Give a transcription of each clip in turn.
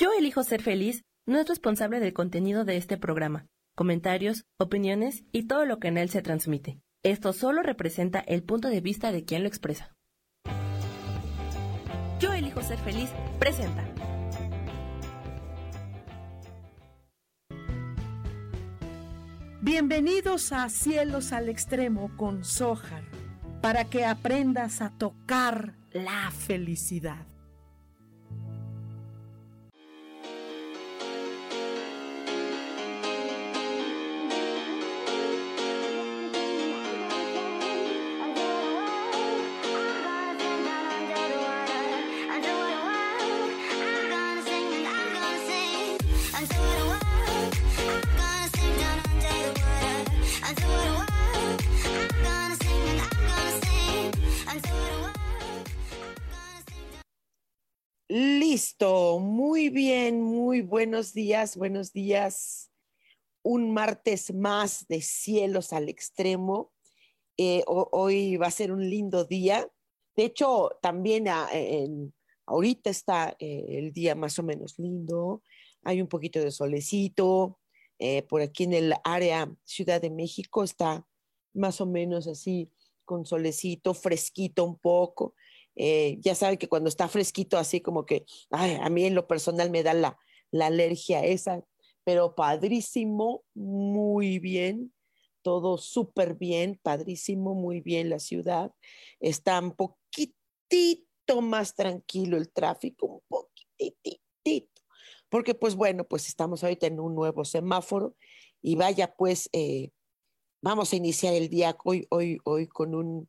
Yo elijo ser feliz no es responsable del contenido de este programa, comentarios, opiniones y todo lo que en él se transmite. Esto solo representa el punto de vista de quien lo expresa. Yo elijo ser feliz presenta. Bienvenidos a Cielos al Extremo con Sohar, para que aprendas a tocar la felicidad. Listo, muy bien, muy buenos días, buenos días. Un martes más de cielos al extremo. Eh, hoy va a ser un lindo día. De hecho, también ah, ahorita está eh, el día más o menos lindo. Hay un poquito de solecito. Eh, por aquí en el área Ciudad de México está más o menos así con solecito, fresquito un poco. Eh, ya sabe que cuando está fresquito, así como que, a mí en lo personal me da la, la alergia esa, pero padrísimo, muy bien, todo súper bien, padrísimo, muy bien la ciudad. Está un poquitito más tranquilo el tráfico, un poquitito, porque pues bueno, pues estamos ahorita en un nuevo semáforo y vaya pues, eh, vamos a iniciar el día hoy, hoy, hoy con un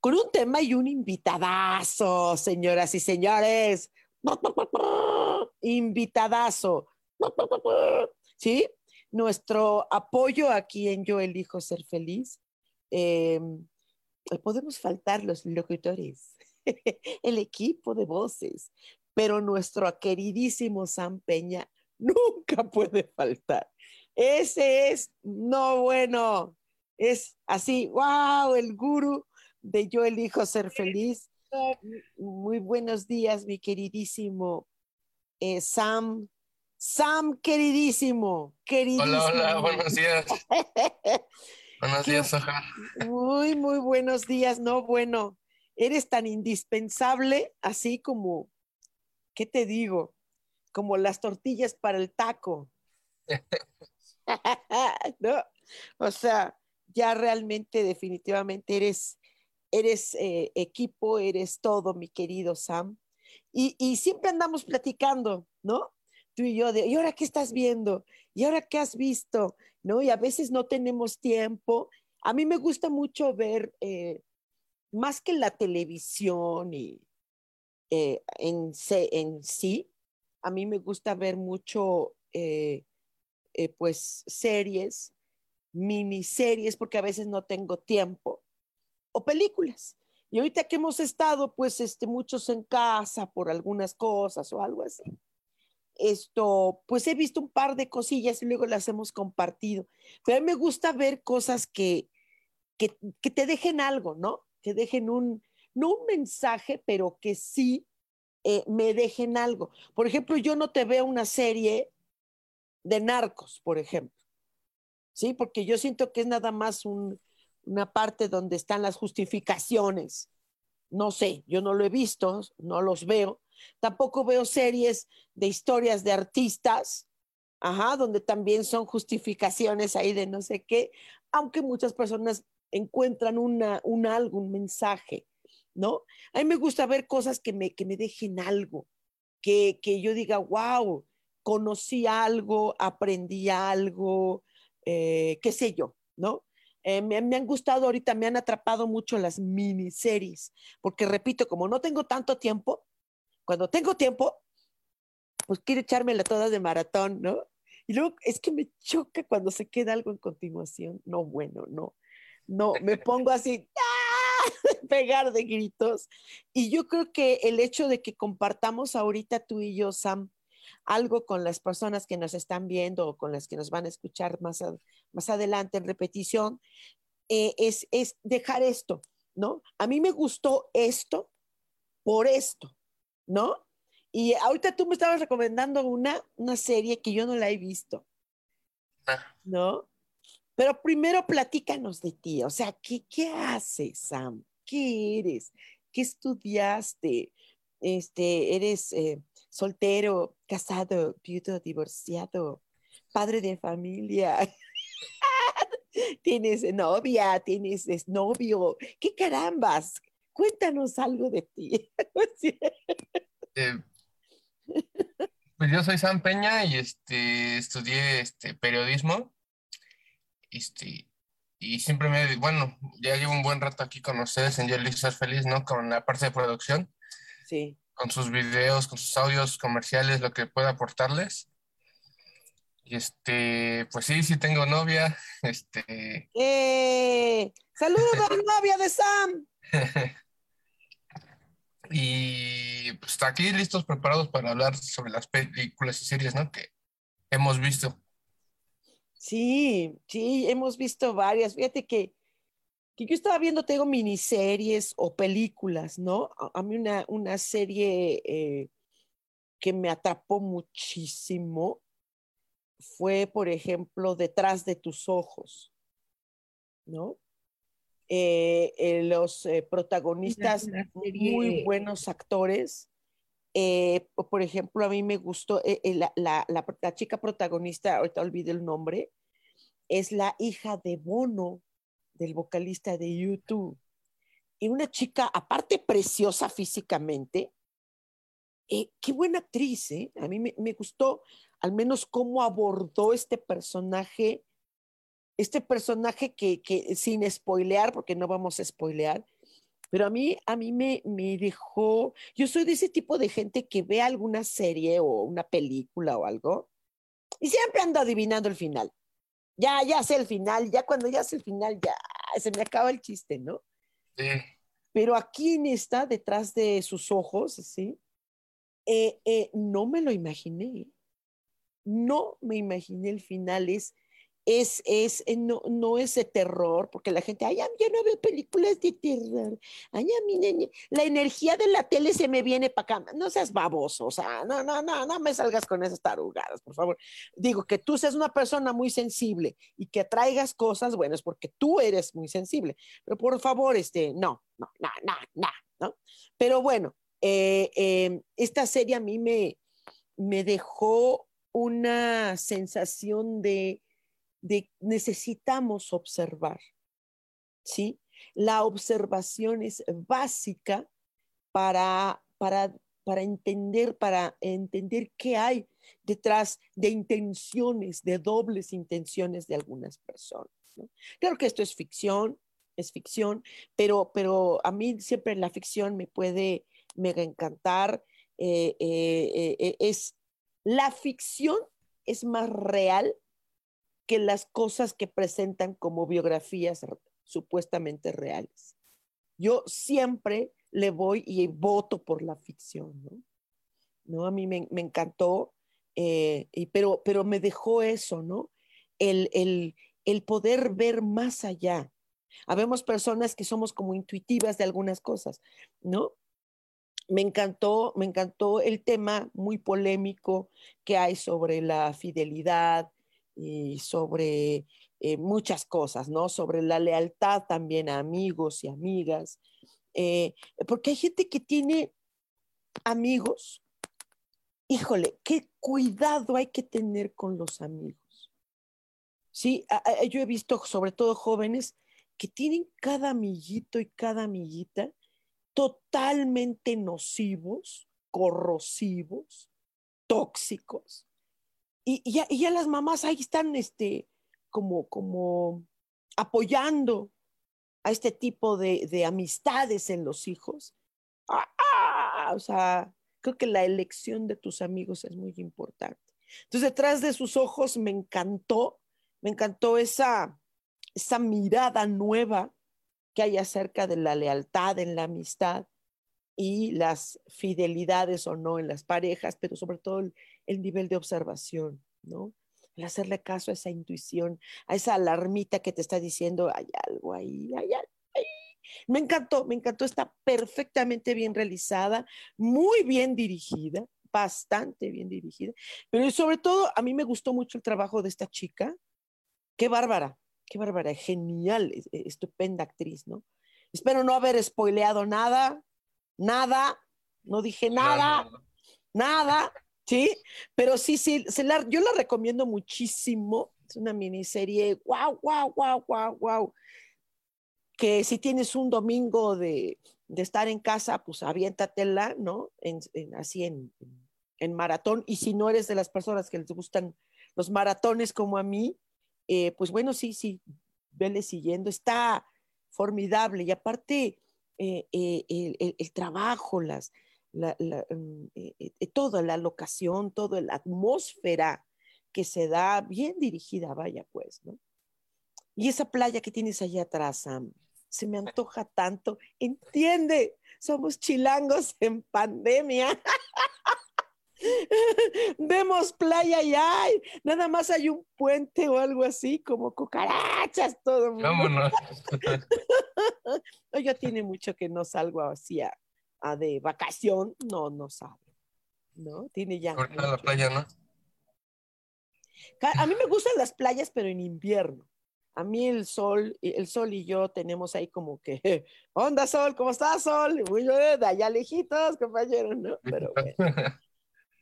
con un tema y un invitadazo, señoras y señores. Invitadazo. ¿Sí? Nuestro apoyo aquí en Yo Elijo Ser Feliz. Em, podemos faltar los locutores, el equipo de voces, pero nuestro queridísimo Sam Peña nunca puede faltar. Ese es, no bueno, es así, wow, el guru de Yo elijo ser feliz. Muy buenos días, mi queridísimo eh, Sam. Sam, queridísimo, queridísimo. Hola, hola, buenos días. buenos días, Soja. Muy, muy buenos días. No, bueno, eres tan indispensable, así como, ¿qué te digo? Como las tortillas para el taco. ¿No? O sea, ya realmente, definitivamente eres eres eh, equipo, eres todo, mi querido Sam. Y, siempre andamos platicando, ¿no? Tú y yo, de, ¿y ahora qué estás viendo? ¿Y ahora qué has visto? ¿No? Y a veces no tenemos tiempo. A mí me gusta mucho ver, eh, más que la televisión y eh, en, en, sí, a mí me gusta ver mucho, pues, series, miniseries, porque a veces no tengo tiempo o películas. Y ahorita que hemos estado, pues, este, muchos en casa por algunas cosas o algo así, esto, pues he visto un par de cosillas y luego las hemos compartido. Pero a mí me gusta ver cosas que, que, que te dejen algo, ¿no? Que dejen un, no un mensaje, pero que sí eh, me dejen algo. Por ejemplo, yo no te veo una serie de narcos, por ejemplo. Sí, porque yo siento que es nada más un, una parte donde están las justificaciones. No sé, yo no lo he visto, no los veo. Tampoco veo series de historias de artistas, ajá, donde también son justificaciones ahí de no sé qué, aunque muchas personas encuentran una, un algo, un mensaje, ¿no? A mí me gusta ver cosas que me, que me dejen algo, que, que yo diga, wow, conocí algo, aprendí algo, eh, qué sé yo, ¿no? Eh, me, han gustado ahorita, me han atrapado mucho las miniseries, porque repito, como no tengo tanto tiempo, cuando tengo tiempo, pues quiero echármela toda de maratón, ¿no? Y luego es que me choca cuando se queda algo en continuación. No, bueno, no, no, me pongo así, ¡ah! pegar de gritos. Y yo creo que el hecho de que compartamos ahorita tú y yo, Sam, algo con las personas que nos están viendo o con las que nos van a escuchar más, más adelante en repetición, eh, es, es dejar esto, ¿no? A mí me gustó esto por esto, ¿no? Y ahorita tú me estabas recomendando una, una serie que yo no la he visto, Ah, ¿no? Pero primero platícanos de ti, o sea, ¿qué, qué haces, Sam? ¿Qué eres? ¿Qué estudiaste? Este, ¿Eres eh, soltero, casado, viudo, divorciado, padre de familia? ¿Tienes novia? ¿Tienes novio? ¿Qué carambas? Cuéntanos algo de ti. eh, pues yo soy Sam Peña y este, estudié este, periodismo. Este, y siempre me, bueno, ya llevo un buen rato aquí con ustedes en Yo Feliz, ¿no? Con la parte de producción, Sí. Con sus videos, con sus audios comerciales, lo que pueda aportarles. Y este, pues sí, sí tengo novia. Este, ¡Eh! ¡Saludos, novia de Sam! y pues está aquí listos, preparados para hablar sobre las películas y series, ¿no? Que hemos visto. Sí, sí, hemos visto varias. Fíjate que, que yo estaba viendo, tengo miniseries o películas, ¿no? A, mí una, una serie eh, que me atrapó muchísimo fue, por ejemplo, Detrás de tus ojos, ¿no? Eh, eh, los eh, protagonistas, muy buenos actores. Po- por ejemplo, a mí me gustó la, la- la- la chica protagonista, ahorita olvidé el nombre, es la hija de Bono, del vocalista de YouTube. Y una chica, aparte preciosa físicamente, eh, qué buena actriz, ¿eh? A mí me, gustó al menos cómo abordó este personaje, este personaje que, que sin spoilear, porque no vamos a spoilear, pero a mí, a mí me, me dejó, yo soy de ese tipo de gente que ve alguna serie o una película o algo y siempre ando adivinando el final. Ya, ya sé el final, ya cuando ya sé el final, ya se me acaba el chiste, ¿no? Sí, Pero aquí en esta, detrás de sus ojos, ¿sí? Eh, eh, no me lo imaginé. No me imaginé el final. Es, es, es, eh, no, no es de terror, porque la gente, ay, yo no veo películas de terror. Ay, a mí, ne- la energía de la tele se me viene para acá. No seas baboso, o sea, no, no, no, no me salgas con esas tarugadas, por favor. Digo, que tú seas una persona muy sensible y que traigas cosas, bueno, es porque tú eres muy sensible. Pero por favor, este, no, no, no, no, no, ¿no? Pero bueno, eh, eh, esta serie a mí me, me dejó una sensación de, de necesitamos observar, ¿sí? La observación es básica para, para, para entender, para entender qué hay detrás de intenciones, de dobles intenciones de algunas personas. ¿no? Claro que esto es ficción, es ficción, pero, pero a mí siempre la ficción me puede mega encantar. eh, eh, eh, es la ficción es más real que las cosas que presentan como biografías supuestamente reales. Yo siempre le voy y voto por la ficción, ¿no? ¿No? A mí me, me encantó, eh, pero, pero me dejó eso, ¿no? El, el, el poder ver más allá. Habemos personas que somos como intuitivas de algunas cosas, ¿no? Me encantó, me encantó el tema muy polémico que hay sobre la fidelidad y sobre eh, muchas cosas, ¿no? Sobre la lealtad también a amigos y amigas, eh, porque hay gente que tiene amigos, híjole, qué cuidado hay que tener con los amigos. Sí, yo he visto sobre todo jóvenes que tienen cada amiguito y cada amiguita totalmente nocivos, corrosivos, tóxicos. Y, y ya, y ya las mamás ahí están este, como, como apoyando a este tipo de, de amistades en los hijos. Ah, ah, o sea, creo que la elección de tus amigos es muy importante. Entonces, detrás de sus ojos me encantó, me encantó esa, esa mirada nueva que hay acerca de la lealtad en la amistad y las fidelidades o no en las parejas, pero sobre todo el, el nivel de observación, ¿no? El hacerle caso a esa intuición, a esa alarmita que te está diciendo, hay algo ahí, hay algo ahí. Me encantó, me encantó, está perfectamente bien realizada, muy bien dirigida, bastante bien dirigida. Pero sobre todo, a mí me gustó mucho el trabajo de esta chica. Qué bárbara, qué bárbara, genial, estupenda actriz, ¿no? Espero no haber spoileado nada, nada, no dije nada, nada, ¿sí? Pero sí, sí, yo la recomiendo muchísimo. Es una miniserie, wow, wow, wow, wow, wow. Que si tienes un domingo de, estar en casa, pues aviéntatela, ¿no? así en, en, maratón. Y si no eres de las personas que les gustan los maratones como a mí, eh, pues bueno, sí, sí, vele siguiendo. Está formidable. Y aparte, eh, eh, el, trabajo, las, la, mm, toda la locación, toda la atmósfera que se da bien dirigida, vaya pues, ¿no? Y esa playa que tienes allá atrás, Sam, se me antoja tanto. Entiende, somos chilangos en pandemia. Vemos playa y hay, nada más hay un puente o algo así, como cucarachas, todo. Vámonos. ya tiene mucho que no salgo así a, de vacación, no, no sabe. ¿No? Tiene ya. la playa, ¿no? A mí me gustan las playas, pero en invierno. A mí el sol, el sol y yo tenemos ahí como que, onda sol, ¿cómo estás sol? Muy bien, de allá lejitos, compañero, ¿no? Pero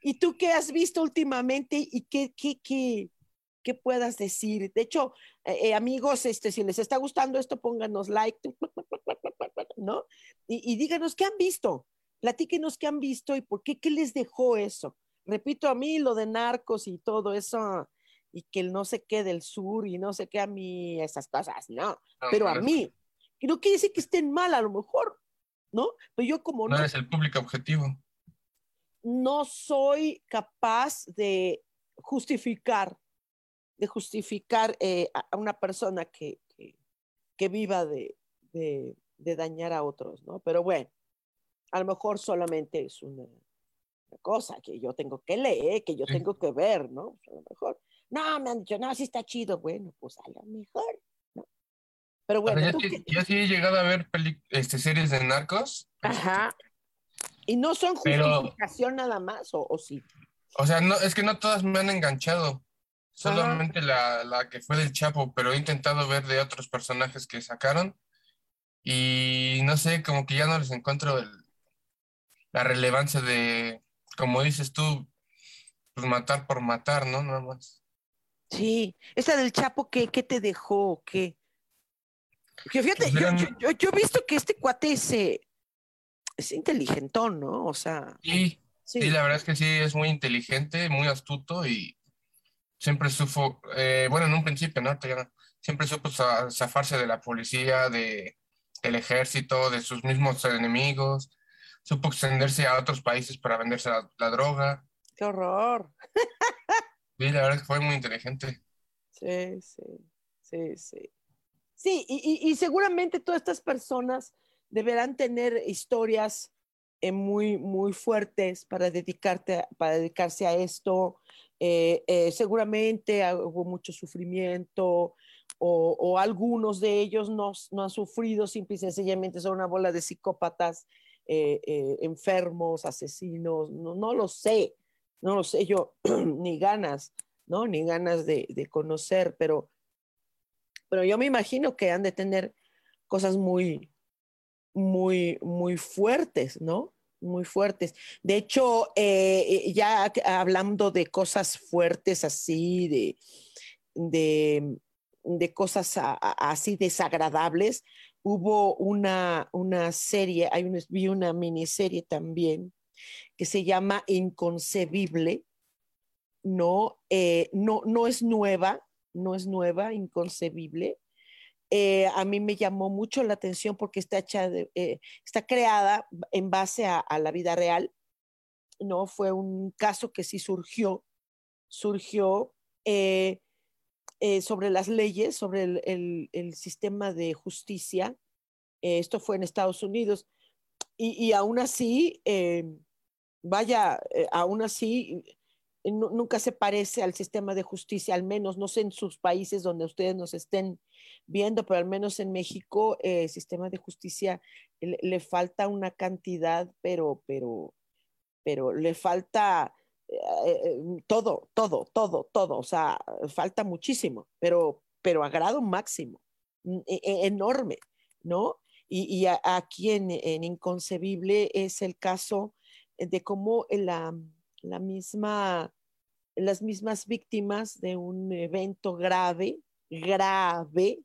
¿Y tú qué has visto últimamente y qué, qué, qué, qué puedas decir? De hecho, eh, eh, amigos, este, si les está gustando esto, pónganos like, ¿no? Y, y díganos qué han visto. Platíquenos qué han visto y por qué, qué les dejó eso. Repito, a mí lo de narcos y todo eso, y que el no sé qué del sur y no sé qué a mí, esas cosas, no. pero a mí, no quiere decir que estén mal a lo mejor, ¿no? Pero yo como no... No eres el público objetivo. No soy capaz de justificar, de justificar eh, a una persona que, que, viva de, de, de dañar a otros, ¿no? Pero bueno, a lo mejor solamente es una, cosa que yo tengo que leer, que yo tengo que ver, ¿no? A lo mejor, no, me han dicho, no, sí está chido, bueno, pues a lo mejor, ¿no? Pero bueno. yo, sí, he llegado a ver este, series de narcos. Ajá. ¿Y no son justificación nada más, o, o, sí? O sea, no, es que no todas me han enganchado. Solamente la, la, que fue del Chapo, pero he intentado ver de otros personajes que sacaron. Y no sé, como que ya no les encuentro el, la relevancia de, como dices tú, pues matar por matar, ¿no? Nada más. Sí, esa del Chapo, ¿qué, qué te dejó? ¿Qué? fíjate, pues yo, yo, he visto que este cuate es, eh, es inteligentón, ¿no? O sea. Sí, sí, la verdad es que sí, es muy inteligente, muy astuto y siempre supo, eh, bueno, en un principio, ¿no? Siempre supo zafarse de la policía, de, del ejército, de sus mismos enemigos supo extenderse a otros países para venderse la, droga. ¡Qué horror! Sí, la verdad es que fue muy inteligente. Sí, sí, sí, sí. Sí, y, seguramente todas estas personas deberán tener historias eh, muy, muy fuertes para, dedicarte, para dedicarse a esto. Eh, eh, seguramente hubo mucho sufrimiento o, algunos de ellos no, no han sufrido, simple y sencillamente son una bola de psicópatas eh, eh, enfermos, asesinos, no, lo sé, no lo sé yo, ni ganas, ¿no? Ni ganas de, conocer, pero, pero yo me imagino que han de tener cosas muy, muy, muy fuertes, ¿no? Muy fuertes. De hecho, eh, ya hablando de cosas fuertes así, de, de cosas así desagradables, hubo una, una serie, hay vi una miniserie también que se llama Inconcebible, no, eh, no, no es nueva, no es nueva, inconcebible. Eh, a mí me llamó mucho la atención porque está, hecha eh, está creada en base a, la vida real, ¿no? Fue un caso que sí surgió, surgió sobre las leyes, sobre el, sistema de justicia. Eh, esto fue en Estados Unidos. Y, aún así, eh, vaya, aún así, nunca se parece al sistema de justicia, al menos, no sé en sus países donde ustedes nos estén viendo, pero al menos en México, el sistema de justicia le, falta una cantidad, pero, pero, pero le falta eh, todo, todo, todo, todo, o sea, falta muchísimo, pero, pero a grado máximo, e, e, enorme, ¿no? Y, aquí en, Inconcebible es el caso de cómo la, la misma, las mismas víctimas de un evento grave, grave,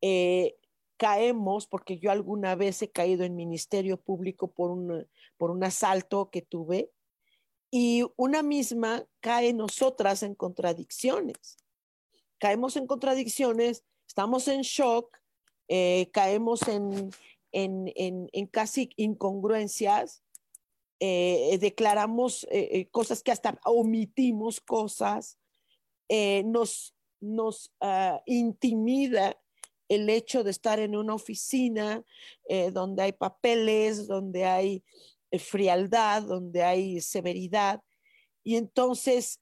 eh, caemos, porque yo alguna vez he caído en ministerio público por un, por un asalto que tuve, y una misma cae nosotras en contradicciones. Caemos en contradicciones, estamos en shock, eh, caemos en, en, casi incongruencias, eh, declaramos eh, cosas que hasta omitimos cosas, nos, nos ah, intimida el hecho de estar en una oficina donde hay papeles, donde hay frialdad, donde hay severidad. Y entonces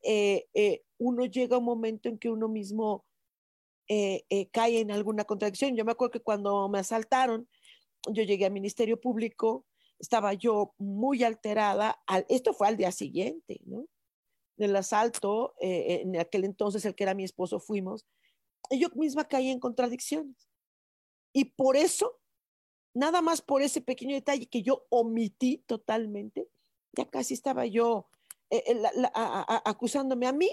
uno llega a un momento en que uno mismo eh, eh, cae en alguna contradicción. Yo me acuerdo que cuando me asaltaron, yo llegué al Ministerio Público, estaba yo muy alterada. esto fue al día siguiente, ¿no? Del asalto, eh, en aquel entonces el que era mi esposo fuimos, y yo misma caí en contradicciones. Y por eso, nada más por ese pequeño detalle que yo omití totalmente, ya casi estaba yo acusándome a mí,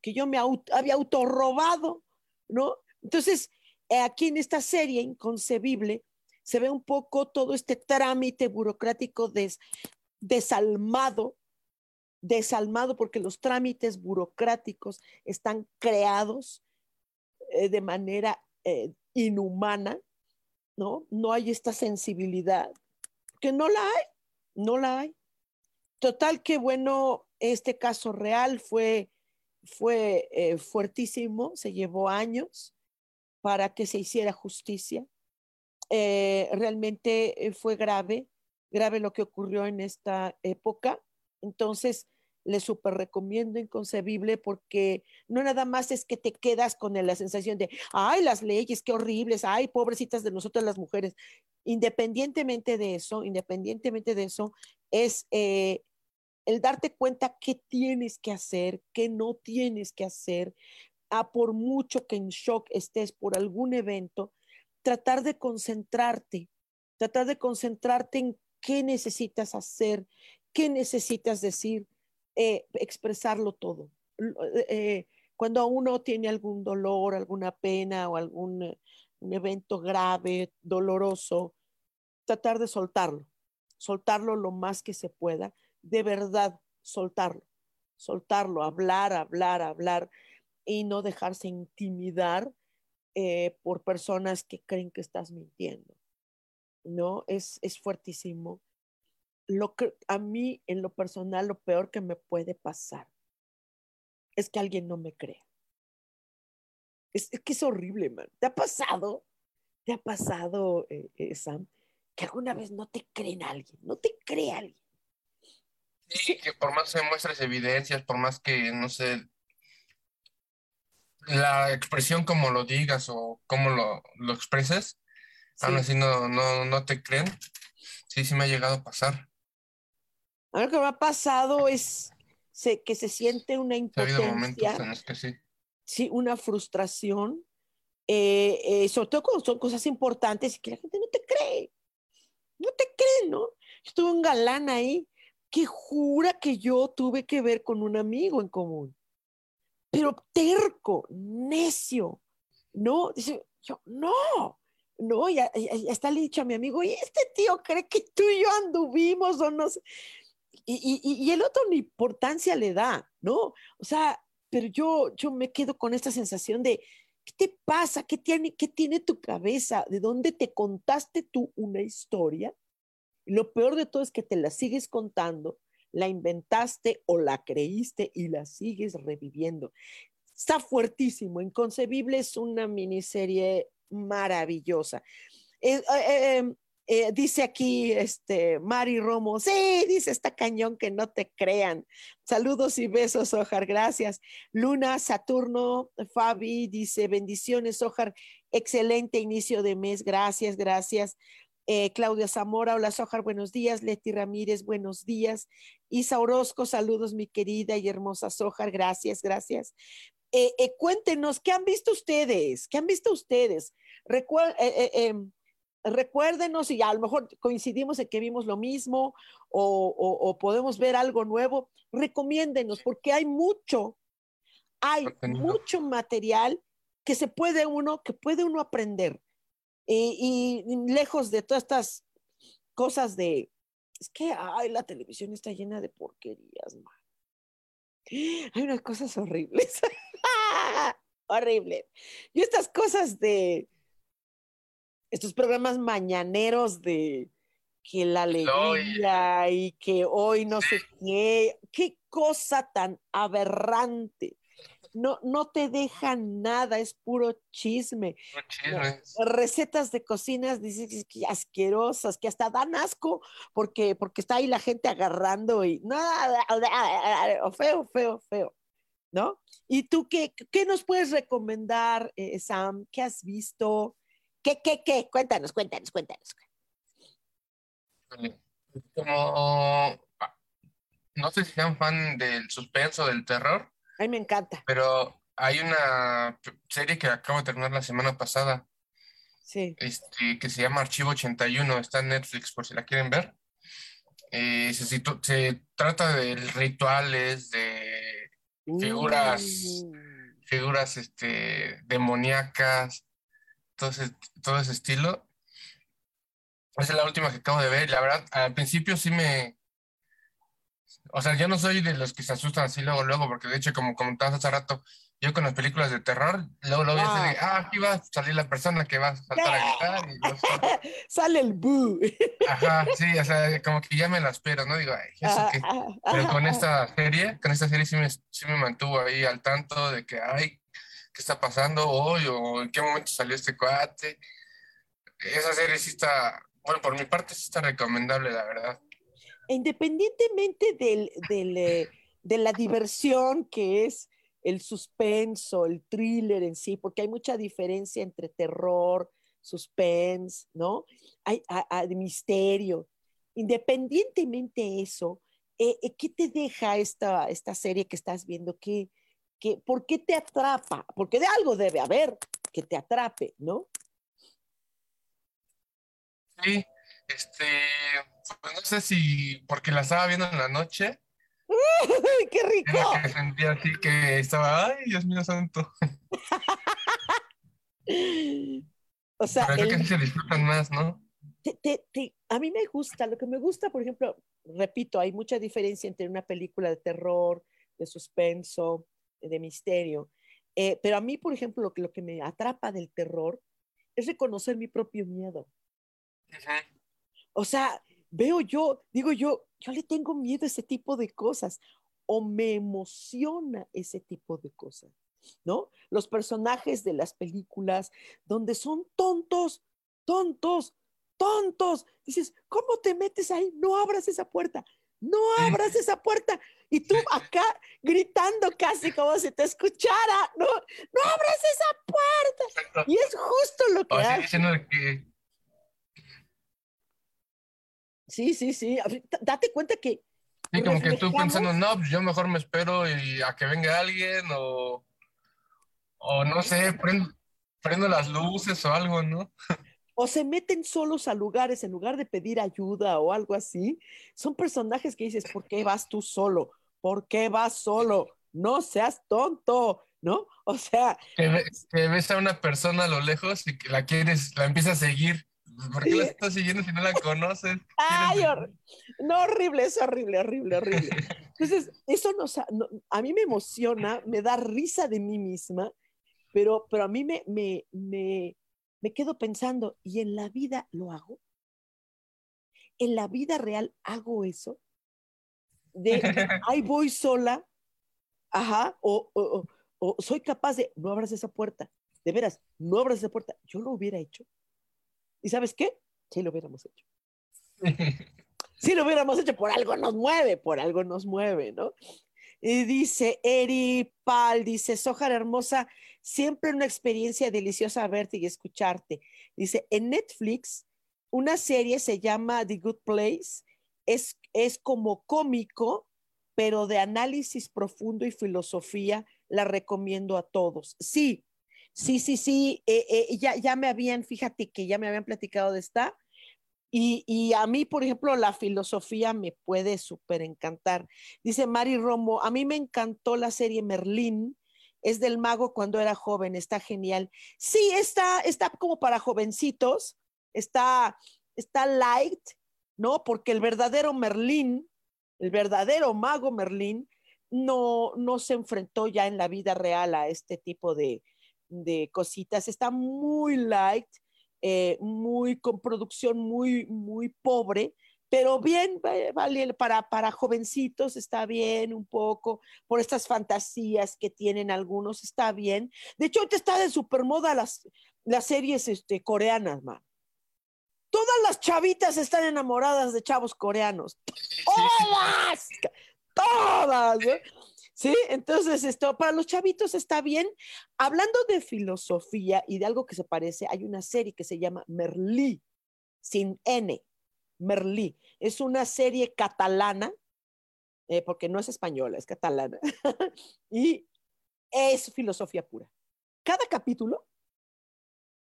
que yo me había autorrobado ¿no? Entonces, eh, aquí en esta serie inconcebible se ve un poco todo este trámite burocrático desalmado, desalmado porque los trámites burocráticos están creados eh, de manera eh, inhumana, ¿no? No hay esta sensibilidad, que no la hay, no la hay. Total, que bueno, este caso real fue fue eh, fuertísimo, se llevó años para que se hiciera justicia. Eh, realmente eh, fue grave, grave lo que ocurrió en esta época. Entonces, le súper recomiendo inconcebible porque no nada más es que te quedas con la sensación de, ay, las leyes, qué horribles, ay, pobrecitas de nosotras las mujeres. Independientemente de eso, independientemente de eso, es el darte cuenta qué tienes que hacer, qué no tienes que hacer, a por mucho que en shock estés por algún evento, tratar de concentrarte, tratar de concentrarte en qué necesitas hacer, qué necesitas decir, eh, expresarlo todo. Eh, cuando uno tiene algún dolor, alguna pena o algún un evento grave, doloroso, tratar de soltarlo, soltarlo lo más que se pueda de verdad soltarlo, soltarlo, hablar, hablar, hablar y no dejarse intimidar eh, por personas que creen que estás mintiendo. ¿No? Es, es fuertísimo. Lo que a mí, en lo personal, lo peor que me puede pasar es que alguien no me crea. Es, que es horrible, man. ¿Te ha pasado? ¿Te ha pasado, eh, eh, Sam, que alguna vez no te creen a alguien? No te cree alguien. Sí, que por más que muestres evidencias, por más que, no sé, la expresión como lo digas o cómo lo, lo expreses, aún así no, no, no te creen. Sí, sí me ha llegado a pasar. Lo que me ha pasado es que se siente una impotencia. Ha habido momentos en los que sí. Sí, una frustración, eh, eh, sobre todo cuando son cosas importantes y que la gente no te cree. No te cree, ¿no? Estuve un galán ahí que jura que yo tuve que ver con un amigo en común. Pero terco, necio, ¿no? Dice, yo, no, no, ya, está le dicho a mi amigo, y este tío cree que tú y yo anduvimos o no sé. Y, y, y el otro ni importancia le da, ¿no? O sea, pero yo, yo me quedo con esta sensación de, ¿qué te pasa? ¿Qué tiene, ¿Qué tiene tu cabeza? ¿De dónde te contaste tú una historia? lo peor de todo es que te la sigues contando, la inventaste o la creíste y la sigues reviviendo. Está fuertísimo, Inconcebible es una miniserie maravillosa. Eh, eh, em, eh, dice aquí este Mari Romo, sí, dice está cañón que no te crean. Saludos y besos, Ojar, gracias. Luna, Saturno, Fabi dice bendiciones, Ojar, excelente inicio de mes, gracias, gracias. Eh, Claudia Zamora, hola Sojar, buenos días. Leti Ramírez, buenos días. Isa Orozco, saludos mi querida y hermosa Sojar, gracias, gracias. Eh, eh, cuéntenos, ¿qué han visto ustedes? ¿Qué han visto ustedes? Em, recuérdenos y a lo mejor coincidimos en que vimos lo mismo o, podemos ver algo nuevo. Recomiéndenos porque hay mucho, hay mucho material que se puede uno, que puede uno aprender y, lejos de todas estas cosas de, es que, ay, la televisión está llena de porquerías, man. Hay unas cosas horribles. Horrible. Y estas cosas de, estos programas mañaneros de que la alegría y que hoy no sé qué, qué cosa tan aberrante no, no te dejan nada, es puro chisme. Recetas de cocinas, dices que asquerosas, que hasta dan asco porque, porque está ahí la gente agarrando y nada, feo, feo, feo, ¿no? ¿Y tú qué, qué nos puedes recomendar, eh, Sam? ¿Qué has visto? ¿Qué, qué, qué? Cuéntanos, cuéntanos, cuéntanos. Como, no sé si sean fan del suspenso, del terror. A mí me encanta. Pero hay una serie que acabo de terminar la semana pasada. Sí. Este, que se llama Archivo 81, está en Netflix por si la quieren ver. Eh, se, se, trata de rituales, de figuras, mm. figuras este, demoníacas, todo ese, todo ese estilo. Esa es la última que acabo de ver. La verdad, al principio sí me, o sea, yo no soy de los que se asustan así luego, luego, porque de hecho, como comentabas hace rato, yo con las películas de terror, luego, luego ah. de, ah, aquí va a salir la persona que va a saltar a gritar. Y Sale el boo. Ajá, sí, o sea, como que ya me la espero, ¿no? Digo, ay, ¿eso qué? Pero con esta serie, con esta serie sí me, sí me mantuvo ahí al tanto de que, ay, ¿qué está pasando hoy? ¿O en qué momento salió este cuate? Esa serie sí está, bueno, por mi parte sí está recomendable, la verdad independientemente del, eh, de la diversión que es el suspenso, el thriller en sí, porque hay mucha diferencia entre terror, suspense, ¿no? Hay, misterio. Independientemente de eso, eh, eh, ¿qué te deja esta, esta serie que estás viendo? ¿Qué, qué, ¿Por qué te atrapa? Porque de algo debe haber que te atrape, ¿no? Sí, este, pues no sé si porque la estaba viendo en la noche. ¡Qué rico! que sentía así que estaba, ay, Dios mío santo. o sea, Pero que se disfrutan más, ¿no? a mí me gusta, lo que me gusta, por ejemplo, repito, hay mucha diferencia entre una película de terror, de suspenso, de misterio. Eh, pero a mí, por ejemplo, lo que, lo que me atrapa del terror es reconocer mi propio miedo. O sea, veo yo, digo yo, yo le tengo miedo a ese tipo de cosas o me emociona ese tipo de cosas, ¿no? Los personajes de las películas donde son tontos, tontos, tontos. Dices, ¿cómo te metes ahí? No abras esa puerta, no abras esa puerta. Y tú acá gritando casi como si te escuchara, no, no abras esa puerta. Y es justo lo que hace. que Sí, sí, sí. Date cuenta que. Sí, como que tú pensando, no, pues yo mejor me espero y a que venga alguien o. O no sé, prendo, prendo las luces o algo, ¿no? o se meten solos a lugares en lugar de pedir ayuda o algo así. Son personajes que dices, ¿por qué vas tú solo? ¿Por qué vas solo? No seas tonto, ¿no? O sea... Que, ves a una persona a lo lejos y que la quieres, la empiezas a seguir. ¿Por qué la estás siguiendo si no la conoces? Ay, no, horrible, es horrible, horrible, horrible. Entonces, eso nos, a mí me emociona, me da risa de mí misma, pero, pero a mí me, me, me, me quedo pensando, ¿y en la vida lo hago? ¿En la vida real hago eso? De, ahí voy sola, ajá, o, o, o soy capaz de, no abras esa puerta, de veras, no abras esa puerta, yo lo hubiera hecho. ¿Y sabes qué? Sí lo hubiéramos hecho. Sí lo hubiéramos hecho, por algo nos mueve, por algo nos mueve, ¿no? Y dice Eri Pal, dice, Sojar hermosa, siempre una experiencia deliciosa verte y escucharte. Dice, en Netflix una serie se llama The Good Place. Es, es como cómico, pero de análisis profundo y filosofía. La recomiendo a todos. Sí, sí, sí, sí. Eh, eh, ya, ya me habían, fíjate que ya me habían platicado de esta. Y, y, a mí, por ejemplo, la filosofía me puede súper encantar. Dice Mari Romo, a mí me encantó la serie Merlín, es del mago cuando era joven, está genial. Sí, está, está como para jovencitos, está, está light, ¿no? Porque el verdadero Merlín, el verdadero mago Merlín, no, no se enfrentó ya en la vida real a este tipo de, de cositas. Está muy light eh, muy con producción muy, muy pobre, pero bien, vale, para, para jovencitos está bien un poco, por estas fantasías que tienen algunos, está bien. De hecho, ahorita está de supermoda las, las series este, coreanas, man. Todas las chavitas están enamoradas de chavos coreanos. Todas, todas. ¿Sí? Entonces, esto para los chavitos está bien. Hablando de filosofía y de algo que se parece, hay una serie que se llama Merlí, sin N, Merlí. Es una serie catalana, eh, porque no es española, es catalana, y es filosofía pura. Cada capítulo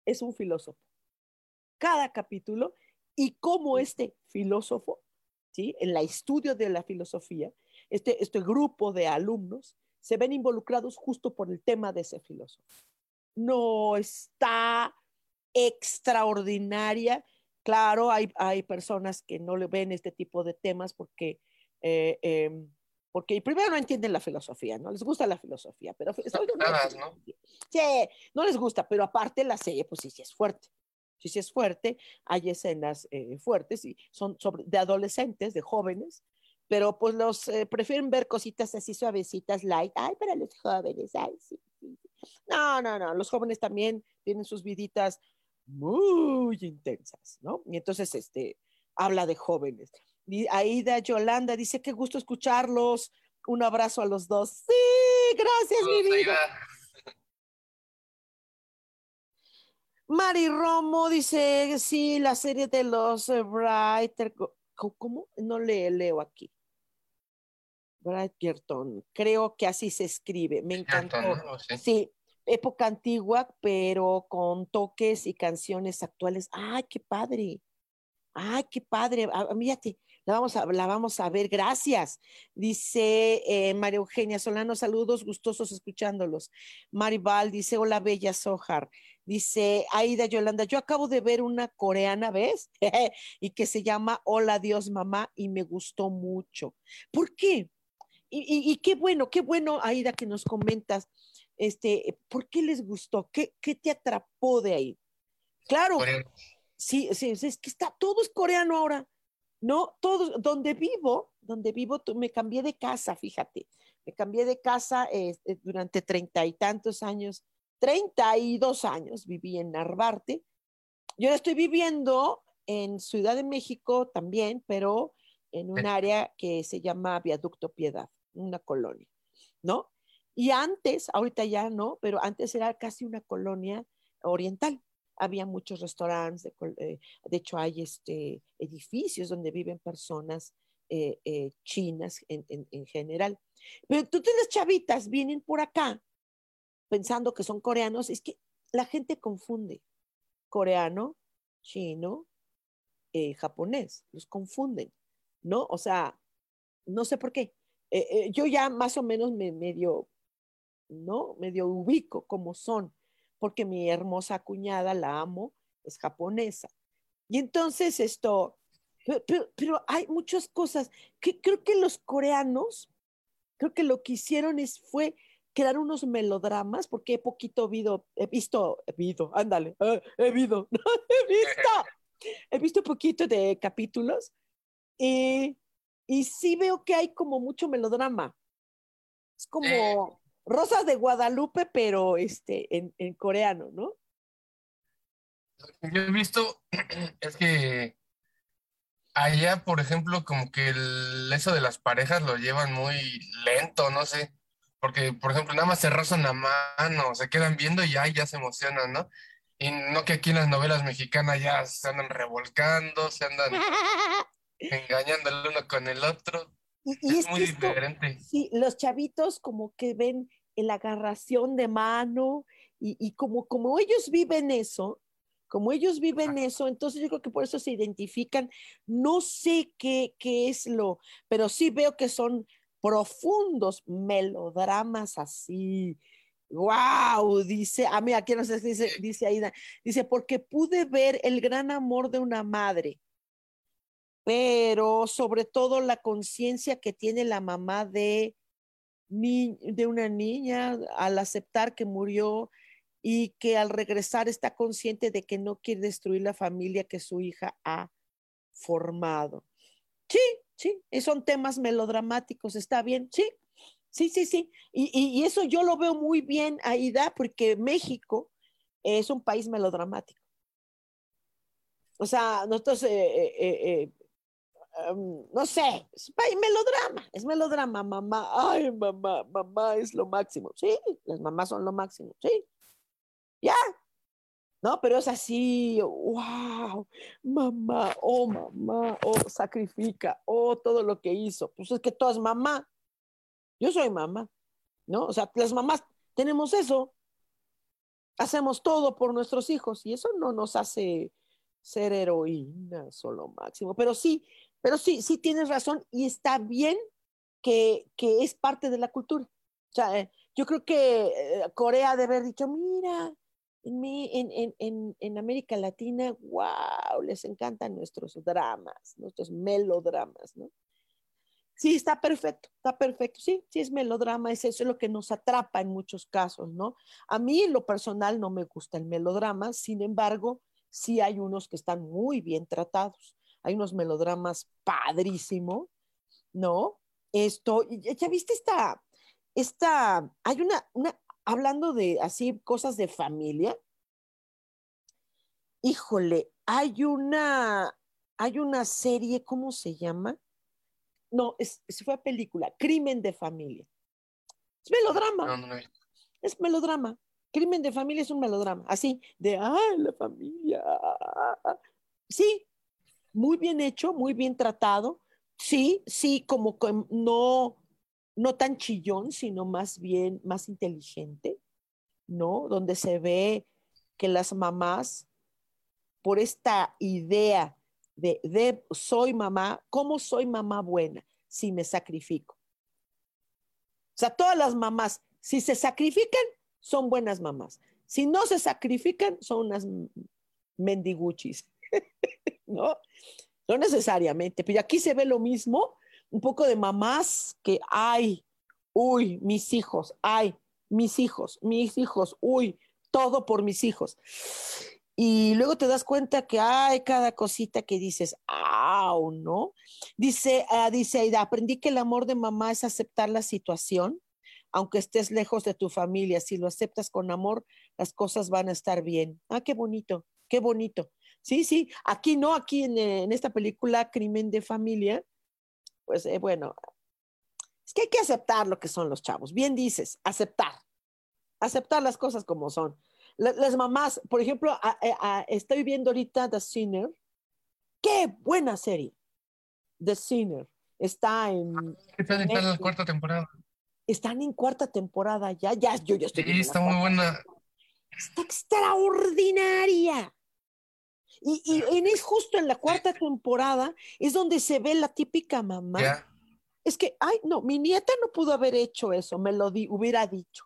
es un filósofo. Cada capítulo y cómo este filósofo, ¿sí? En la estudio de la filosofía, este, este grupo de alumnos se ven involucrados justo por el tema de ese filósofo. No está extraordinaria. Claro, hay, hay personas que no le ven este tipo de temas porque, eh, eh, porque primero no entienden la filosofía, no les gusta la filosofía, pero ¿no? Sí, no les gusta, pero aparte la serie, pues sí, sí es fuerte. Sí, sí es fuerte, hay escenas eh, fuertes y son sobre, de adolescentes, de jóvenes, pero pues los eh, prefieren ver cositas así suavecitas, light, ay, para los jóvenes, ay, sí, sí, No, no, no, los jóvenes también tienen sus viditas muy intensas, ¿no? Y entonces, este, habla de jóvenes. Y Aida Yolanda dice, qué gusto escucharlos, un abrazo a los dos. Sí, gracias, mi vida. Mari Romo dice, sí, la serie de los Writer, ¿cómo? No le leo aquí. Bridgerton, creo que así se escribe, me encantó. Sí, época antigua, pero con toques y canciones actuales. ¡Ay, qué padre! ¡Ay, qué padre! Mírate, la vamos a, la vamos a ver, gracias. Dice eh, María Eugenia Solano, saludos, gustosos escuchándolos. Maribal dice, hola, bella Sojar. Dice Aida Yolanda, yo acabo de ver una coreana, ¿ves? y que se llama Hola Dios Mamá y me gustó mucho. ¿Por qué? Y, qué bueno, qué bueno, Aida, que nos comentas, este, ¿por qué les gustó? ¿Qué, qué te atrapó de ahí? Claro, sí, sí, es que está, todo es coreano ahora, ¿no? Todo, donde vivo, donde vivo, me cambié de casa, fíjate, me cambié de casa este, durante treinta y tantos años, treinta y dos años viví en Narvarte. Yo estoy viviendo en Ciudad de México también, pero en un área que se llama Viaducto Piedad una colonia, ¿no? Y antes, ahorita ya no, pero antes era casi una colonia oriental. Había muchos restaurantes, de, eh, de hecho hay este, edificios donde viven personas eh, eh, chinas en, en, general. Pero entonces las chavitas vienen por acá pensando que son coreanos, es que la gente confunde coreano, chino, japonés, los confunden, ¿no? O sea, no sé por qué. Eh, eh, yo ya más o menos me medio, ¿no? Medio ubico como son, porque mi hermosa cuñada, la amo, es japonesa. Y entonces esto, pero, hay muchas cosas que creo que los coreanos, creo que lo que hicieron es, fue crear unos melodramas, porque he poquito visto, he visto, he visto, ándale, eh, he visto, he visto, he visto poquito de capítulos y y sí veo que hay como mucho melodrama. Es como Rosas de Guadalupe, pero este, en, en coreano, ¿no? Lo que yo he visto es que allá, por ejemplo, como que el, eso de las parejas lo llevan muy lento, no sé. Porque, por ejemplo, nada más se rozan la mano, se quedan viendo y ya, ya se emocionan, ¿no? Y no que aquí en las novelas mexicanas ya se andan revolcando, se andan engañando el uno con el otro. Y, es, muy diferente. sí, los chavitos como que ven la agarración de mano y, y, como, como ellos viven eso, como ellos viven eso, entonces yo creo que por eso se identifican. No sé qué, qué es lo, pero sí veo que son profundos melodramas así, Wow, dice, a mí aquí no sé, dice, dice Aida, dice, porque pude ver el gran amor de una madre, pero sobre todo la conciencia que tiene la mamá de, de una niña al aceptar que murió y que al regresar está consciente de que no quiere destruir la familia que su hija ha formado. Sí, sí, son temas melodramáticos, está bien, sí, Sí, sí, sí. Y, eso yo lo veo muy bien, Aida, porque México es un país melodramático. O sea, nosotros, eh, eh, eh, em, no sé, es melodrama, es melodrama, mamá, ay, mamá, mamá es lo máximo. Sí, las mamás son lo máximo, sí. Ya. No, pero es así, wow, mamá, oh, mamá, oh, sacrifica, oh, todo lo que hizo. Pues es que todo es mamá. Yo soy mamá, ¿no? O sea, las mamás tenemos eso, hacemos todo por nuestros hijos y eso no nos hace ser heroínas solo máximo, pero sí, pero sí, sí tienes razón y está bien que, es parte de la cultura. O sea, eh, yo creo que eh, Corea debe haber dicho, mira, en, en, en, en, América Latina, wow, les encantan nuestros dramas, nuestros melodramas, ¿no? Sí, está perfecto, está perfecto. Sí, sí es melodrama, es eso lo que nos atrapa en muchos casos, ¿no? A mí en lo personal no me gusta el melodrama, sin embargo, sí hay unos que están muy bien tratados. Hay unos melodramas padrísimos, ¿no? Esto, ya viste esta, esta, hay una, una, hablando de así cosas de familia, híjole, hay una, hay una serie, ¿cómo se llama? No, es, fue a película, Crimen de Familia. Es melodrama. Es melodrama. Crimen de familia es un melodrama, así, de, ay, la familia. Sí, muy bien hecho, muy bien tratado. Sí, sí, como no, no tan chillón, sino más bien más inteligente, ¿no? Donde se ve que las mamás, por esta idea de, soy mamá, ¿cómo soy mamá buena si me sacrifico? O sea, todas las mamás, si se sacrifican, son buenas mamás. Si no se sacrifican, son unas mendiguchis, ¿no? No necesariamente, pero aquí se ve lo mismo, un poco de mamás que, ay, uy, mis hijos, ay, mis hijos, mis hijos, uy, todo por mis hijos. Y luego te das cuenta que hay cada cosita que dices, ¡au! ¿No? Dice, uh, dice Aida, aprendí que el amor de mamá es aceptar la situación, aunque estés lejos de tu familia. Si lo aceptas con amor, las cosas van a estar bien. Ah, qué bonito, qué bonito. Sí, sí, aquí no, aquí en, eh, en esta película Crimen de Familia, pues eh, bueno, es que hay que aceptar lo que son los chavos. Bien dices, aceptar, aceptar las cosas como son las mamás, por ejemplo, estoy viendo ahorita The Sinner. ¡Qué buena serie! The Sinner. Está en. Están en la cuarta temporada. Están en cuarta temporada ya. Ya, yo ya estoy. Sí, está muy buena. Está extraordinaria. Y, y en, es justo en la cuarta temporada es donde se ve la típica mamá. Es que, ay, no, mi nieta no pudo haber hecho eso, me lo hubiera dicho.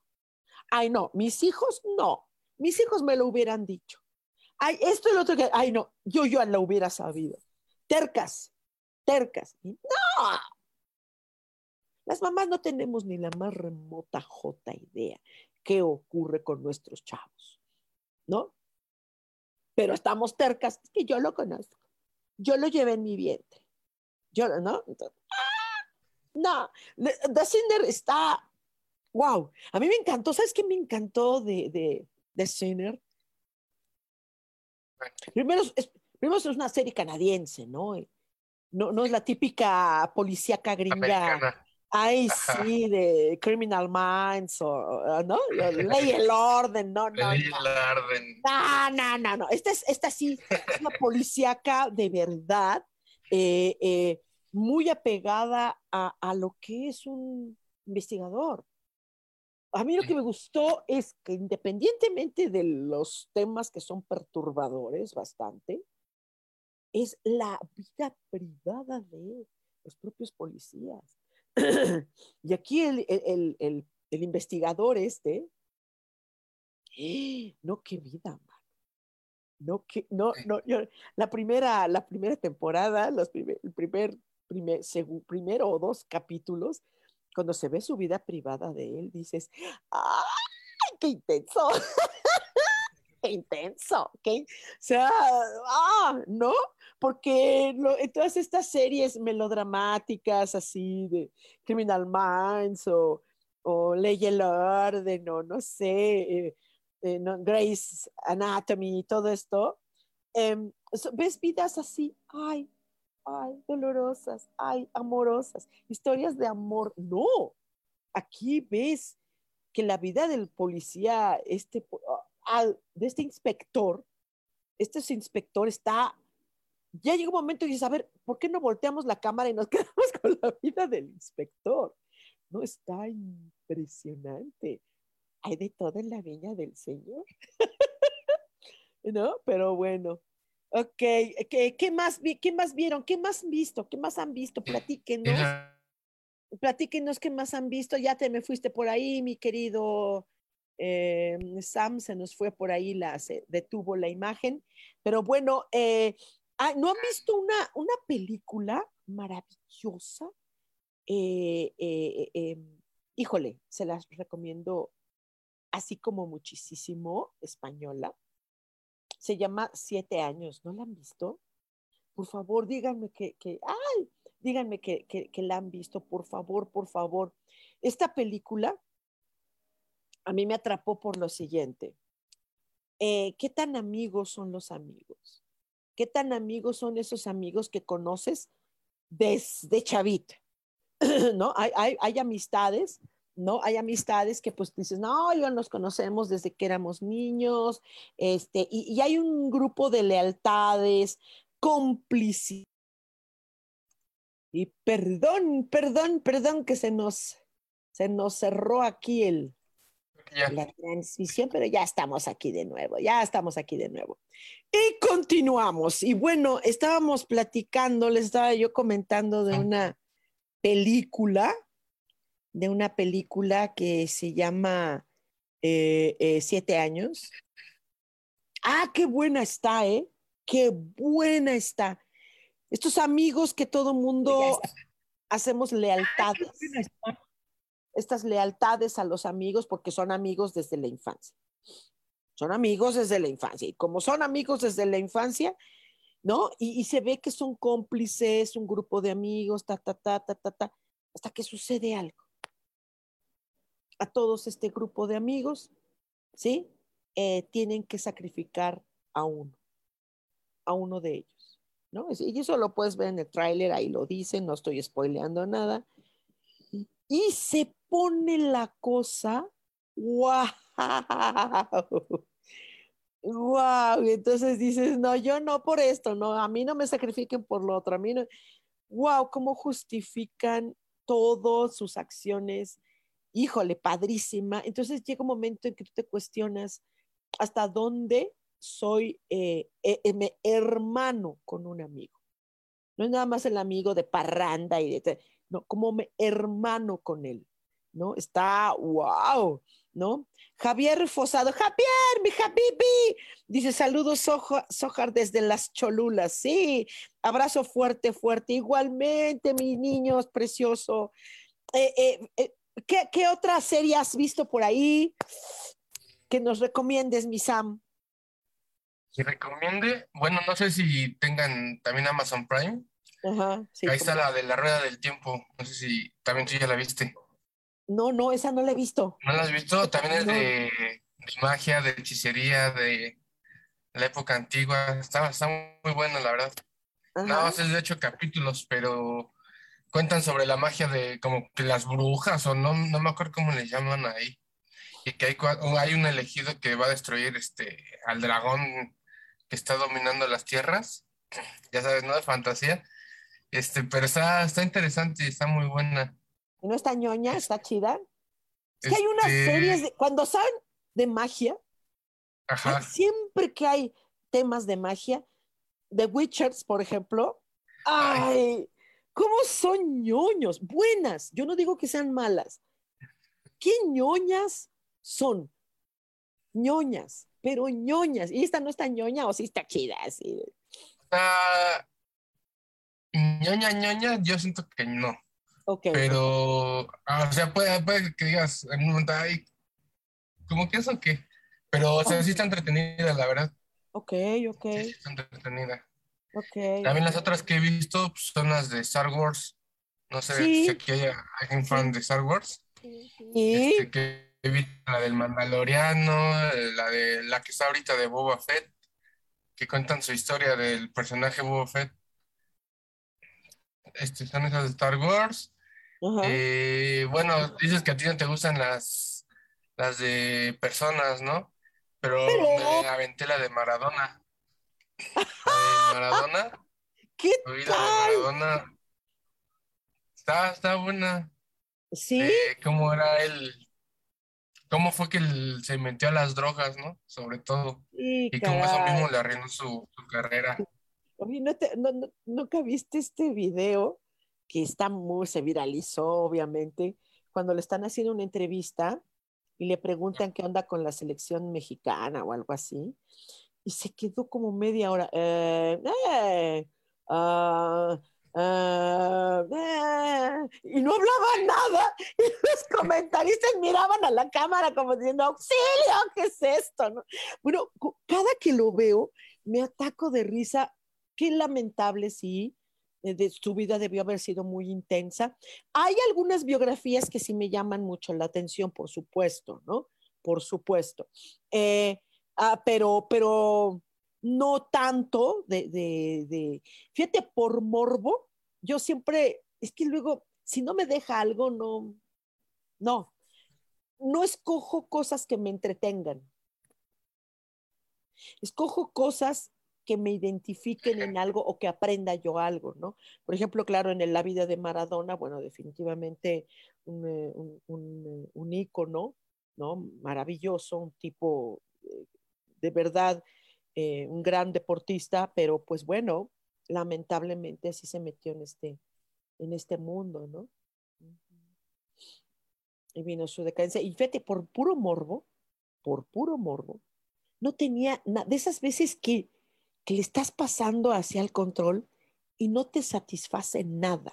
Ay, no, mis hijos no. Mis hijos me lo hubieran dicho. Ay, esto y lo otro que, ay, no, yo ya lo hubiera sabido. Tercas, tercas. No. Las mamás no tenemos ni la más remota jota idea qué ocurre con nuestros chavos, ¿no? Pero estamos tercas, es que yo lo conozco. Yo lo llevé en mi vientre. Yo, ¿no? ¡ah! no, The Cinder está, wow, a mí me encantó, ¿sabes qué me encantó de, de Sinner. Primero es, primero es una serie canadiense, ¿no? No, no es la típica policíaca gringa Ay, sí, de Criminal Minds o, ¿no? Ley el orden, no, no. Ley el orden. No, no, no, no. Esta, es, esta sí es una policíaca de verdad, eh, eh, muy apegada a, a lo que es un investigador. A mí lo que me gustó es que independientemente de los temas que son perturbadores bastante, es la vida privada de los propios policías y aquí el, investigador este, no, qué vida, man. No, que, no, no, la primera, la primera temporada, los primer, el primer, primer, primero o dos capítulos, cuando se ve su vida privada de él, dices, ¡ay, qué intenso! ¡Qué intenso! ¿qué? O sea, ¡ah! ¿No? Porque en todas estas series melodramáticas así de Criminal Minds o, o Ley el Orden o no sé, eh, eh, Grace Anatomy y todo esto, em, ves vidas así, ay, ay, dolorosas, ay, amorosas, historias de amor. No, aquí ves que la vida del policía, este, de este inspector, este inspector está ya llega un momento y dices, a ver, ¿por qué no volteamos la cámara y nos quedamos con la vida del inspector? No, está impresionante. Hay de todo en la viña del Señor. ¿No? Pero bueno. Ok, ¿Qué, más, ¿qué más vieron? ¿Qué más han visto? ¿Qué más han visto? Platíquenos. Platíquenos qué más han visto. Ya te me fuiste por ahí, mi querido eh, Sam, se nos fue por ahí, la, se detuvo la imagen. Pero bueno, eh, Ah, ¿No han visto una, una película maravillosa? Eh, eh, em, híjole, se las recomiendo así como muchísimo, española. Se llama Siete años, ¿no la han visto? Por favor, díganme que, que ay, díganme que, que, la han visto, por favor, por favor. Esta película a mí me atrapó por lo siguiente. Eh, ¿Qué tan amigos son los amigos? ¿Qué tan amigos son esos amigos que conoces desde chavita? ¿No? Hay, amistades, ¿no? Hay amistades que pues dices, no, ya nos conocemos desde que éramos niños, este, y, y hay un grupo de lealtades, cómplices. Y perdón, perdón, perdón que se nos, se nos cerró aquí el, la transmisión, pero ya estamos aquí de nuevo, ya estamos aquí de nuevo. Y continuamos. Y bueno, estábamos platicando, les estaba yo comentando de una película, de una película que se llama eh, eh, Siete años. Ah, qué buena está, ¿eh? Qué buena está. Estos amigos que todo mundo hacemos lealtades estas lealtades a los amigos porque son amigos desde la infancia. Son amigos desde la infancia. Y como son amigos desde la infancia, ¿no? Y, se ve que son cómplices, un grupo de amigos, ta, ta, ta, ta, ta, ta, hasta que sucede algo. A todos este grupo de amigos, ¿sí? Eh, tienen que sacrificar a uno, a uno de ellos, ¿no? Y eso lo puedes ver en el tráiler, ahí lo dicen, no estoy spoileando nada. Y se pone la cosa, wow, wow, entonces dices, no, yo no por esto, no, a mí no me sacrifiquen por lo otro, a mí no, wow, cómo justifican todas sus acciones, híjole, padrísima. Entonces llega un momento en que tú te cuestionas hasta dónde soy eh, eh, eh hermano con un amigo. No es nada más el amigo de parranda y de, no, como me hermano con él. ¿no? Está, wow, ¿no? Javier Fosado, Javier, mi Habibi, dice saludos Sojar desde las Cholulas, sí, abrazo fuerte, fuerte, igualmente, mis niños, precioso. Eh, eh, eh, ¿qué, ¿Qué otra serie has visto por ahí que nos recomiendes, mi Sam? Que recomiende, bueno, no sé si tengan también Amazon Prime. Ajá, sí, Ahí está la de la rueda del tiempo. No sé si también tú ya la viste. No, no, esa no la he visto. ¿No la has visto? También es de, magia, de hechicería, de la época antigua. Está, está muy buena, la verdad. Nada más es de ocho capítulos, pero cuentan sobre la magia de como que las brujas o no, no me acuerdo cómo le llaman ahí. Y que hay, hay un elegido que va a destruir este, al dragón que está dominando las tierras. Ya sabes, ¿no? De fantasía. Este, pero está, está interesante y está muy buena. ¿Y no está ñoña? ¿Está chida? Es que hay unas este series, de, cuando saben de magia, siempre que hay temas de magia, The Witchers, por ejemplo, ay, ¿cómo son ñoños? Buenas, yo no digo que sean malas. ¿Qué ñoñas son? ñoñas, pero ñoñas. Y esta no está ñoña o sí está chida. Está ñoña, ñoña, yo siento que no. Okay. Pero, ah, o sea, puede, puede, que digas en un momento, ay, ¿cómo que eso qué? Pero, o sea, sí está entretenida, la verdad. Ok, ok. Sí, está entretenida. Ok. También las otras que he visto pues, son las de Star Wars. No sé si aquí hay alguien fan de Star Wars. Sí. Este, que he visto la del Mandaloriano, la de la que está ahorita de Boba Fett, que cuentan su historia del personaje Boba Fett. Este, son esas de Star Wars. Eh, bueno, dices que a ti no te gustan las, las de personas, ¿no? Pero, me aventé la de Maradona. La de Maradona. ¿Qué tal? de Maradona. Está, está buena. Sí. Eh, ¿Cómo era él? ¿Cómo fue que él se metió a las drogas, no? Sobre todo. y cómo eso mismo le arruinó su, su carrera. Oye, ¿no, te, no, no, ¿nunca viste este video que está muy, se viralizó, obviamente, cuando le están haciendo una entrevista y le preguntan qué onda con la selección mexicana o algo así? Y se quedó como media hora. Eh, eh, uh, uh, y no hablaba nada. Y los comentaristas miraban a la cámara como diciendo, auxilio, ¿qué es esto? ¿No? Bueno, cada que lo veo, me ataco de risa Qué lamentable, sí. Eh, de, su vida debió haber sido muy intensa. Hay algunas biografías que sí me llaman mucho la atención, por supuesto, ¿no? Por supuesto. Eh, ah, pero, pero no tanto de, fíjate, por morbo, yo siempre, es que luego, si no me deja algo, no, no, no escojo cosas que me entretengan. Escojo cosas que me identifiquen en algo o que aprenda yo algo, ¿no? Por ejemplo, claro, en la vida de Maradona, bueno, definitivamente un, eh, un, ícono, ¿no? Maravilloso, un tipo eh, de verdad, eh, un gran deportista, pero pues bueno, lamentablemente así se metió en este, en este mundo, ¿no? Y vino su decadencia. Y fíjate, por puro morbo, por puro morbo, no tenía nada, de esas veces que que le estás pasando hacia el control y no te satisface nada.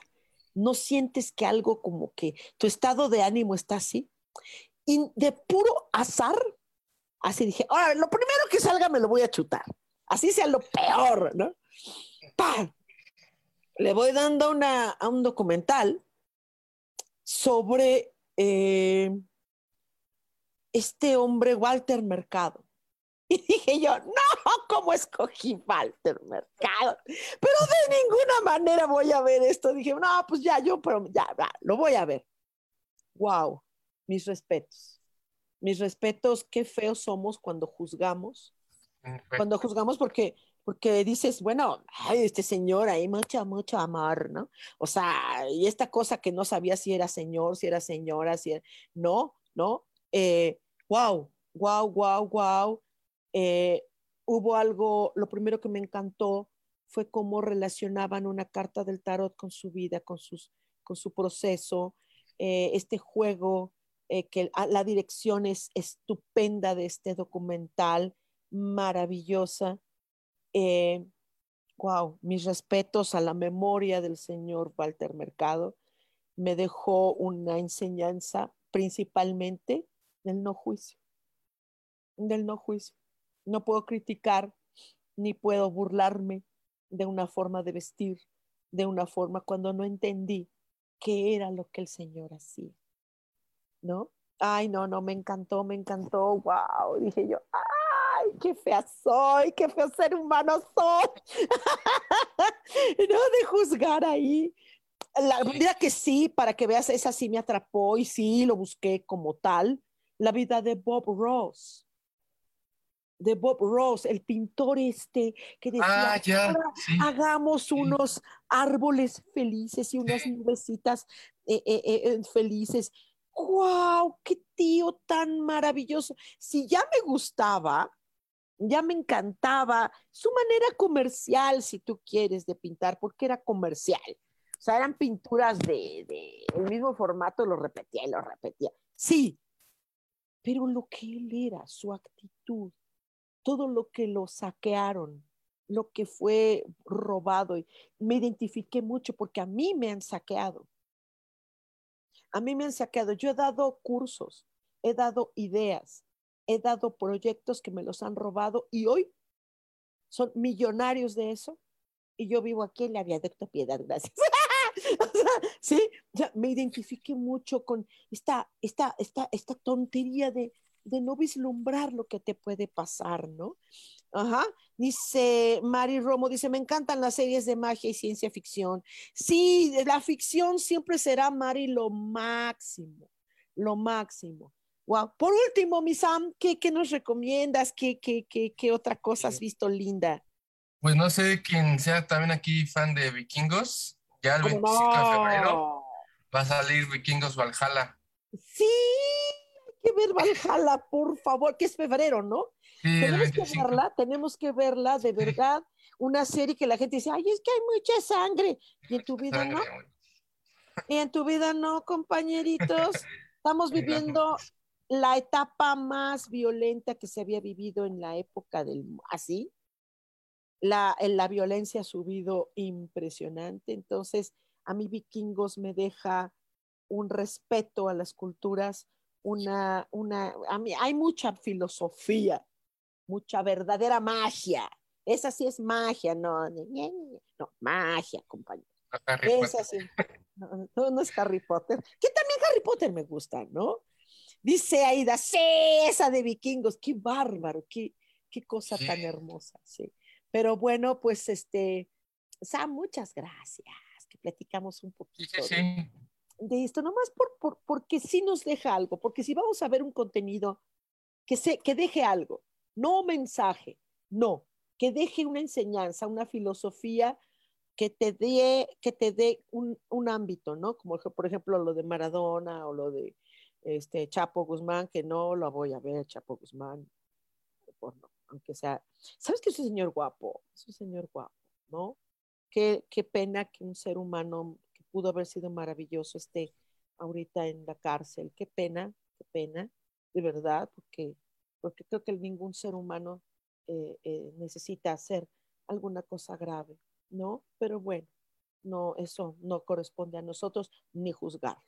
No sientes que algo como que tu estado de ánimo está así. Y de puro azar, así dije, ahora lo primero que salga me lo voy a chutar. Así sea lo peor, ¿no? ¡Pam! Le voy dando una, a un documental sobre eh, este hombre, Walter Mercado. Y dije yo, no, ¿cómo escogí Mercado? Pero de ninguna manera voy a ver esto. Dije, no, pues ya, yo, pero ya, ya, lo voy a ver. Wow, mis respetos. Mis respetos, qué feos somos cuando juzgamos. Cuando juzgamos porque, porque dices, bueno, ay, este señor ahí, mucho, mucho amor, ¿no? O sea, y esta cosa que no sabía si era señor, si era señora, si era... No, no. Eh, wow, wow, wow, wow eh, hubo algo, lo primero que me encantó fue cómo relacionaban una carta del tarot con su vida, con, sus, con su proceso, eh, este juego, eh, que la dirección es estupenda de este documental, maravillosa. wow, mis respetos a la memoria del señor Walter Mercado. Me dejó una enseñanza principalmente del no juicio, del no juicio no puedo criticar ni puedo burlarme de una forma de vestir, de una forma cuando no entendí qué era lo que el Señor hacía. ¿No? Ay, no, no, me encantó, me encantó, wow, dije yo, ay, qué fea soy, qué feo ser humano soy. no de juzgar ahí. La que sí, para que veas, esa sí me atrapó y sí lo busqué como tal. La vida de Bob Ross. De Bob Ross, el pintor este que decía, Ah, ya, "Ahora sí. hagamos unos árboles felices y unas nubecitas eh, eh, eh, eh, felices. ¡Wow! ¡Qué tío tan maravilloso! Si ya me gustaba, ya me encantaba su manera comercial, si tú quieres, de pintar, porque era comercial. O sea, eran pinturas de, de el mismo formato, lo repetía y lo repetía. Sí, pero lo que él era, su actitud, todo lo que lo saquearon, lo que fue robado, y me identifiqué mucho porque a mí me han saqueado. A mí me han saqueado. Yo he dado cursos, he dado ideas, he dado proyectos que me los han robado y hoy son millonarios de eso. Y yo vivo aquí en la Viaducto Piedad, gracias. Sí, me identifiqué mucho con esta, esta, esta, esta tontería de, de no vislumbrar lo que te puede pasar, ¿no? Ajá. Dice Mari Romo, dice, me encantan las series de magia y ciencia ficción. Sí, la ficción siempre será, Mari, lo máximo, lo máximo. Wow. Por último, mi Sam, ¿qué, qué nos recomiendas? ¿Qué, qué, qué, qué otra cosa has visto linda? Pues no sé quién sea también aquí fan de Vikingos. Ya el 25 de febrero No. va a salir Vikingos Valhalla. Sí, ver Valhalla, por favor, que es febrero, ¿no? Sí, Tenemos que 25. verla, tenemos que verla, de verdad, una serie que la gente dice, ay, es que hay mucha sangre. Y en tu vida no, y en tu vida no, compañeritos. Estamos viviendo la etapa más violenta que se había vivido en la época del así. La, la violencia ha subido impresionante. Entonces, a mí Vikingos me deja un respeto a las culturas, una, una, a mí hay mucha filosofía, mucha verdadera magia. Esa sí es magia, no, no, magia, compañero. No. Esa sí. No, no, es Harry Potter. Que también Harry Potter me gusta, ¿no? Dice Aida, sí, esa de vikingos, qué bárbaro, qué, qué cosa Sí. tan hermosa, sí. Pero bueno, pues este, Sam, muchas gracias, que platicamos un Sí, poquito sí, de, sí. De esto, nomás por, por, porque sí nos deja algo, porque si vamos a ver un contenido que, se, que deje algo, no mensaje, no, que deje una enseñanza, una filosofía que te dé, que te dé un, un ámbito, ¿no? Como por ejemplo lo de Maradona o lo de este Chapo Guzmán, que no lo voy a ver, Chapo Guzmán, por no, aunque sea, ¿sabes que es un señor guapo? Es un señor guapo, ¿no? Qué, qué pena que un ser humano pudo haber sido maravilloso esté ahorita en la cárcel. Qué pena, qué pena, de verdad, porque, porque creo que ningún ser humano eh, eh, necesita hacer alguna cosa grave, ¿no? Pero bueno, no, eso no corresponde a nosotros ni juzgarlo.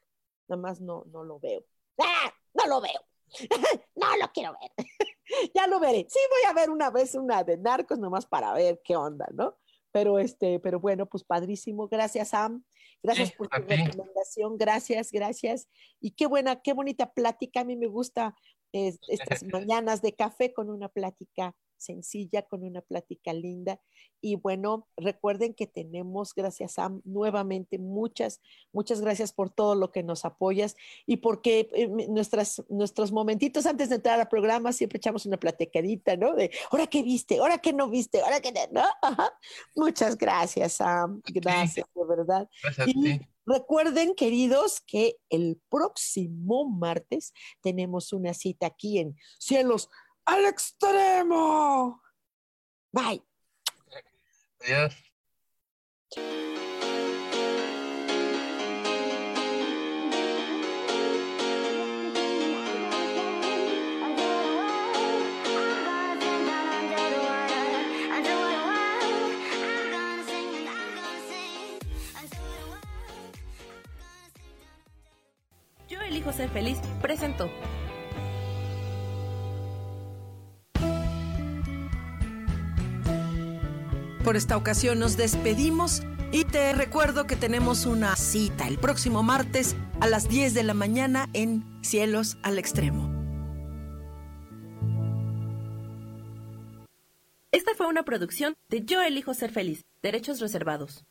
Nada más no, no lo veo. ¡Ah! No lo veo. no lo quiero ver. ya lo veré. Sí, voy a ver una vez una de narcos nomás para ver qué onda, ¿no? Pero este, pero bueno, pues padrísimo. Gracias, Sam. Gracias Sí, por tu recomendación. Gracias, gracias. Y qué buena, qué bonita plática. A mí me gusta eh, estas mañanas de café con una plática sencilla, con una plática linda. Y bueno, recuerden que tenemos, gracias Sam, nuevamente muchas, muchas gracias por todo lo que nos apoyas y porque eh, nuestras, nuestros momentitos antes de entrar al programa siempre echamos una platicadita, ¿no? De, ¿ahora qué viste? ¿Ahora qué no viste? ¿Ahora qué no? Ajá. Muchas gracias, Sam. Gracias, de verdad. Gracias a ti. recuerden, queridos, que el próximo martes tenemos una cita aquí en Cielos al Extremo. Bye. Adiós. Yo elijo ser feliz, presentó. Por esta ocasión nos despedimos y te recuerdo que tenemos una cita el próximo martes a las 10 de la mañana en Cielos al Extremo. Esta fue una producción de Yo elijo ser feliz, derechos reservados.